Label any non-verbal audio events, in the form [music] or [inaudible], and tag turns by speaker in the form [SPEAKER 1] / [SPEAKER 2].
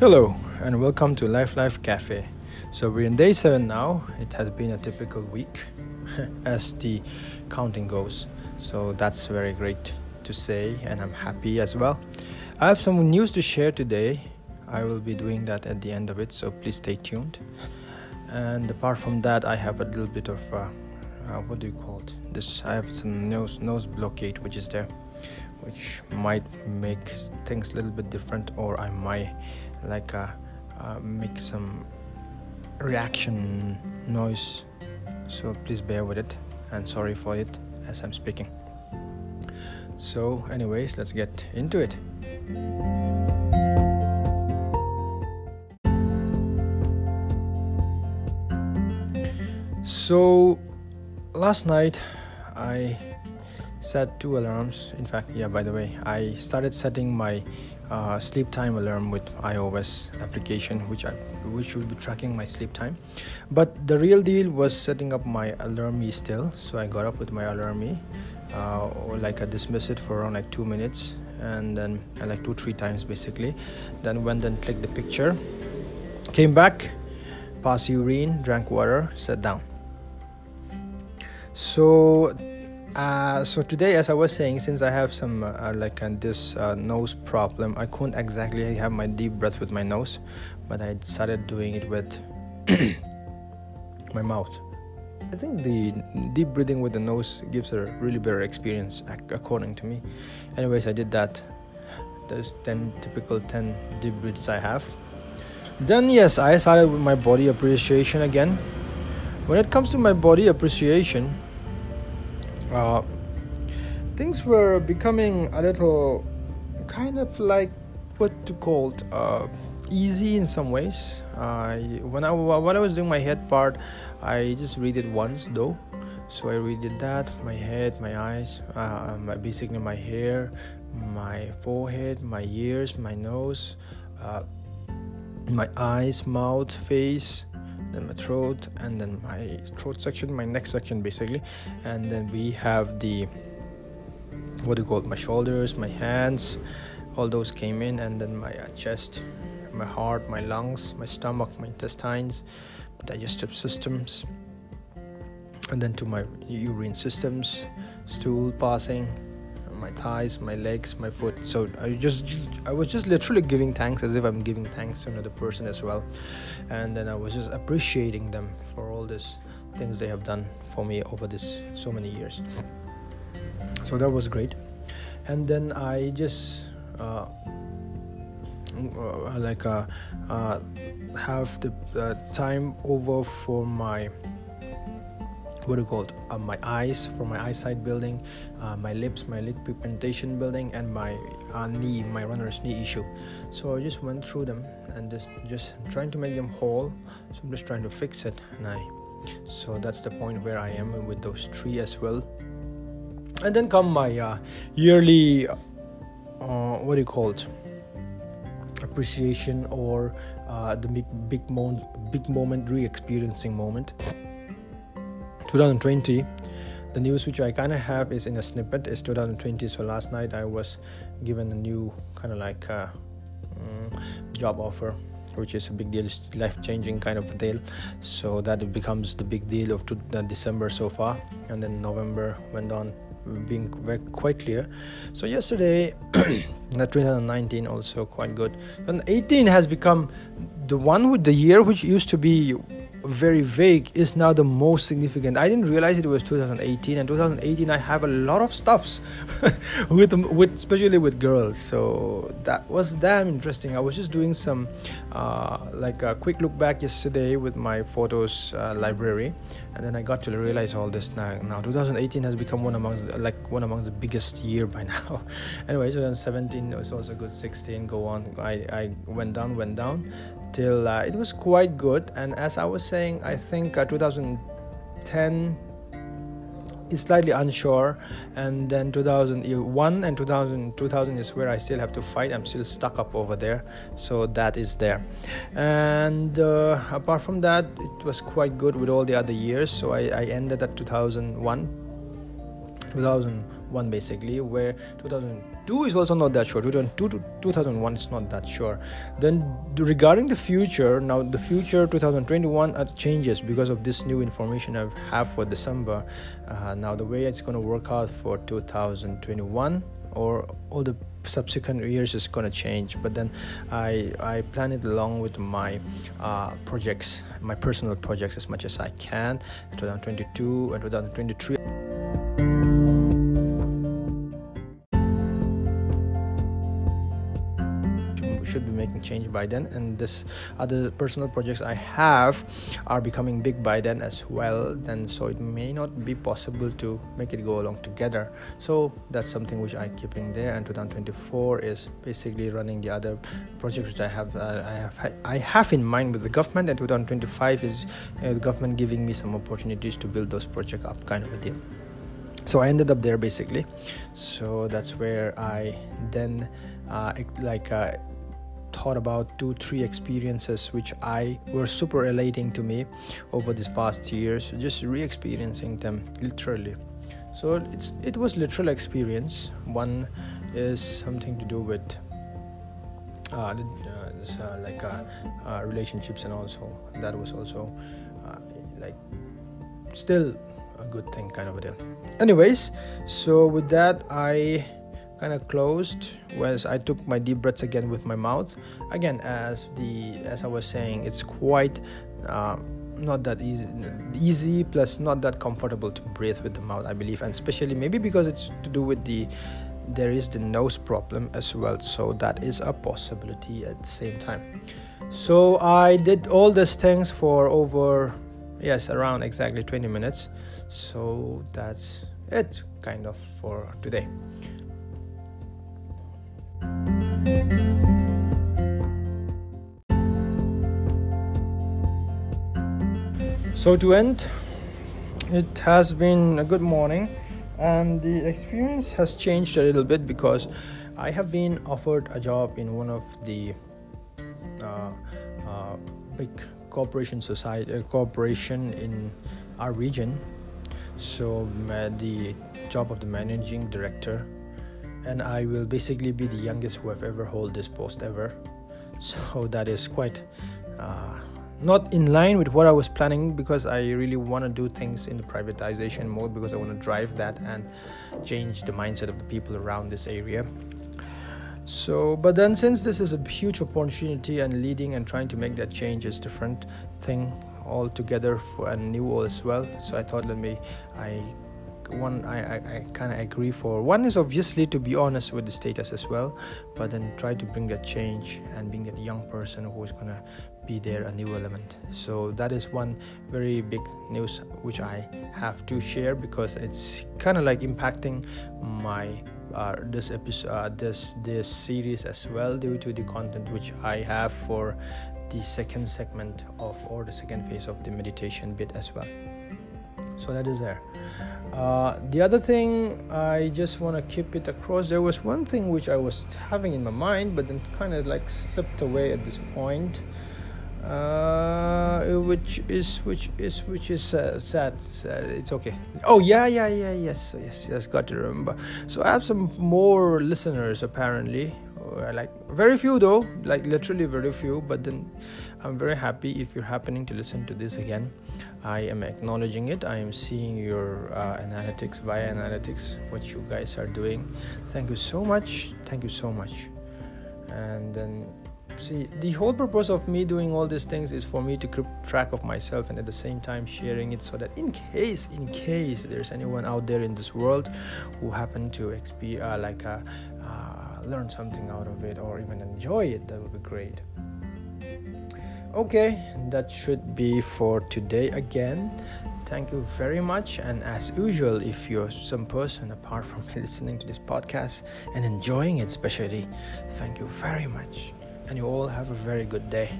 [SPEAKER 1] Hello and welcome to Life Life Cafe. So we're in day seven now. It has been a typical week [laughs] as the counting goes. So that's very great to say, and I'm happy as well. I have some news to share today. I will be doing that at the end of it, so please stay tuned. And apart from that, I have a little bit of uh, uh, what do you call it? This I have some nose nose blockade which is there, which might make things a little bit different, or I might like uh, uh, make some reaction noise. So please bear with it. And sorry for it as i'm speaking. So anyways let's get into it. So last night i set two alarms. In fact yeah by the way i started setting my uh, sleep time alarm with iOS application, which I which will be tracking my sleep time. But the real deal was setting up my alarmy still. So I got up with my alarmy, uh, or like I dismissed it for around like two minutes, and then uh, like two three times basically. Then went and clicked the picture, came back, passed urine, drank water, sat down. So uh, so today, as I was saying, since I have some uh, like uh, this uh, nose problem, I couldn't exactly have my deep breath with my nose, but I started doing it with [coughs] my mouth. I think the deep breathing with the nose gives a really better experience, according to me. Anyways, I did that. There's 10 typical 10 deep breaths I have. Then, yes, I started with my body appreciation again. When it comes to my body appreciation, uh, things were becoming a little kind of like what to call it, uh, easy in some ways. Uh, when I when I was doing my head part, I just read it once though. So I redid that. My head, my eyes, uh, my, basically my hair, my forehead, my ears, my nose, uh, my eyes, mouth, face, then my throat and then my throat section my neck section basically. And then we have the what do you call it? My shoulders my hands all those came in. And then my uh, chest my heart my lungs my stomach my intestines digestive systems. And then to my urine systems stool passing my thighs, my legs, my foot. So I just, just, I was just literally giving thanks as if I'm giving thanks to another person as well, and then I was just appreciating them for all these things they have done for me over this so many years. So that was great, and then I just. Uh, uh, like uh, uh, have the uh, time over for my what do you call it uh, my eyes for my eyesight building uh, my lips my lip pigmentation building and my uh, knee my runner's knee issue. So i just went through them and just just trying to make them whole. So i'm just trying to fix it. And i so that's the point where i am with those three as well. And then come my uh, yearly uh, what do you call it? Appreciation or uh, the big big moment big moment re-experiencing moment 2020 the news which i kind of have is in a snippet is 2020 so last night i was given a new kind of like uh, um, job offer which is a big deal life changing kind of a deal. So that becomes the big deal of uh, december so far and then november went on being very, quite clear. So yesterday [clears throat] 2019 also quite good. And 18 has become the one with the year which used to be very vague is now the most significant. I didn't realize it was 2018, and 2018 I have a lot of stuffs [laughs] with with especially with girls. So that was damn interesting. I was just doing some uh, like a quick look back yesterday with my photos uh, library, and then I got to realize all this now. Now 2018 has become one amongst like one amongst the biggest year by now. [laughs] anyway, 2017 was also good. 16 go on. I I went down, went down till uh, it was quite good. And as i was saying i think uh, 2010 is slightly unsure. And then 2001 and 2000 2000 is where i still have to fight. I'm still stuck up over there. So that is there. And uh, apart from that it was quite good with all the other years. So i, I ended at 2001 2001 basically where 2002 2002 is also not that sure. 2002 2001 is not that sure. Then regarding the future now the future 2021 uh, changes because of this new information i have for december. Uh, now the way it's going to work out for 2021 or all the subsequent years is going to change. But then i i plan it along with my uh, projects my personal projects as much as i can 2022 and 2023 should be making change by then. And this other personal projects i have are becoming big by then as well. Then so it may not be possible to make it go along together. So that's something which i keeping there. And 2024 is basically running the other projects which i have uh, i have i have in mind with the government. And 2025 is uh, the government giving me some opportunities to build those projects up kind of a deal. So i ended up there basically. So that's where i then uh, like uh, thought about two three experiences which i were super relating to me over these past years just re-experiencing them literally. So it's it was literal experience. One is something to do with uh, uh, uh, like uh, uh, relationships and also that was also uh, like still a good thing kind of a deal. Anyways so with that i kind of closed was I took my deep breaths again with my mouth. Again as the as I was saying it's quite uh, not that easy easy plus not that comfortable to breathe with the mouth I believe. And especially maybe because it's to do with the there is the nose problem as well. So that is a possibility at the same time. So I did all these things for over yes around exactly 20 minutes. So that's it kind of for today so to end, it has been a good morning, and the experience has changed a little bit because I have been offered a job in one of the uh, uh, big corporation society uh, corporation in our region. So the job of the managing director and I will basically be the youngest who have ever hold this post ever. So [laughs] that is quite uh, not in line with what I was planning because I really want to do things in the privatization mode because I want to drive that and change the mindset of the people around this area. So, but then since this is a huge opportunity and leading and trying to make that change is different thing altogether for and new as well. So I thought let me I one I, I, I kind of agree for. One is obviously to be honest with the status as well but then try to bring that change and being that young person who is gonna be there a new element. So that is one very big news which i have to share because it's kind of like impacting my uh, this episode uh, this this series as well due to the content which i have for the second segment of or the second phase of the meditation bit as well. So that is there uh, the other thing i just want to keep it across. There was one thing which i was having in my mind but then kind of like slipped away at this point. Uh, which is which is which is uh, sad, sad. It's okay. Oh yeah yeah yeah yes yes yes got to remember. So i have some more listeners apparently like very few though like literally very few but then i'm very happy if you're happening to listen to this again. I am acknowledging it. I am seeing your uh, analytics via analytics what you guys are doing. Thank you so much. Thank you so much. And then see the whole purpose of me doing all these things is for me to keep track of myself and at the same time sharing it so that in case in case there's anyone out there in this world who happen to experience uh, like uh, uh, learn something out of it or even enjoy it that would be great. Okay that should be for today again. Thank you very much and as usual if you're some person apart from [laughs] listening to this podcast and enjoying it especially thank you very much. And you all have a very good day.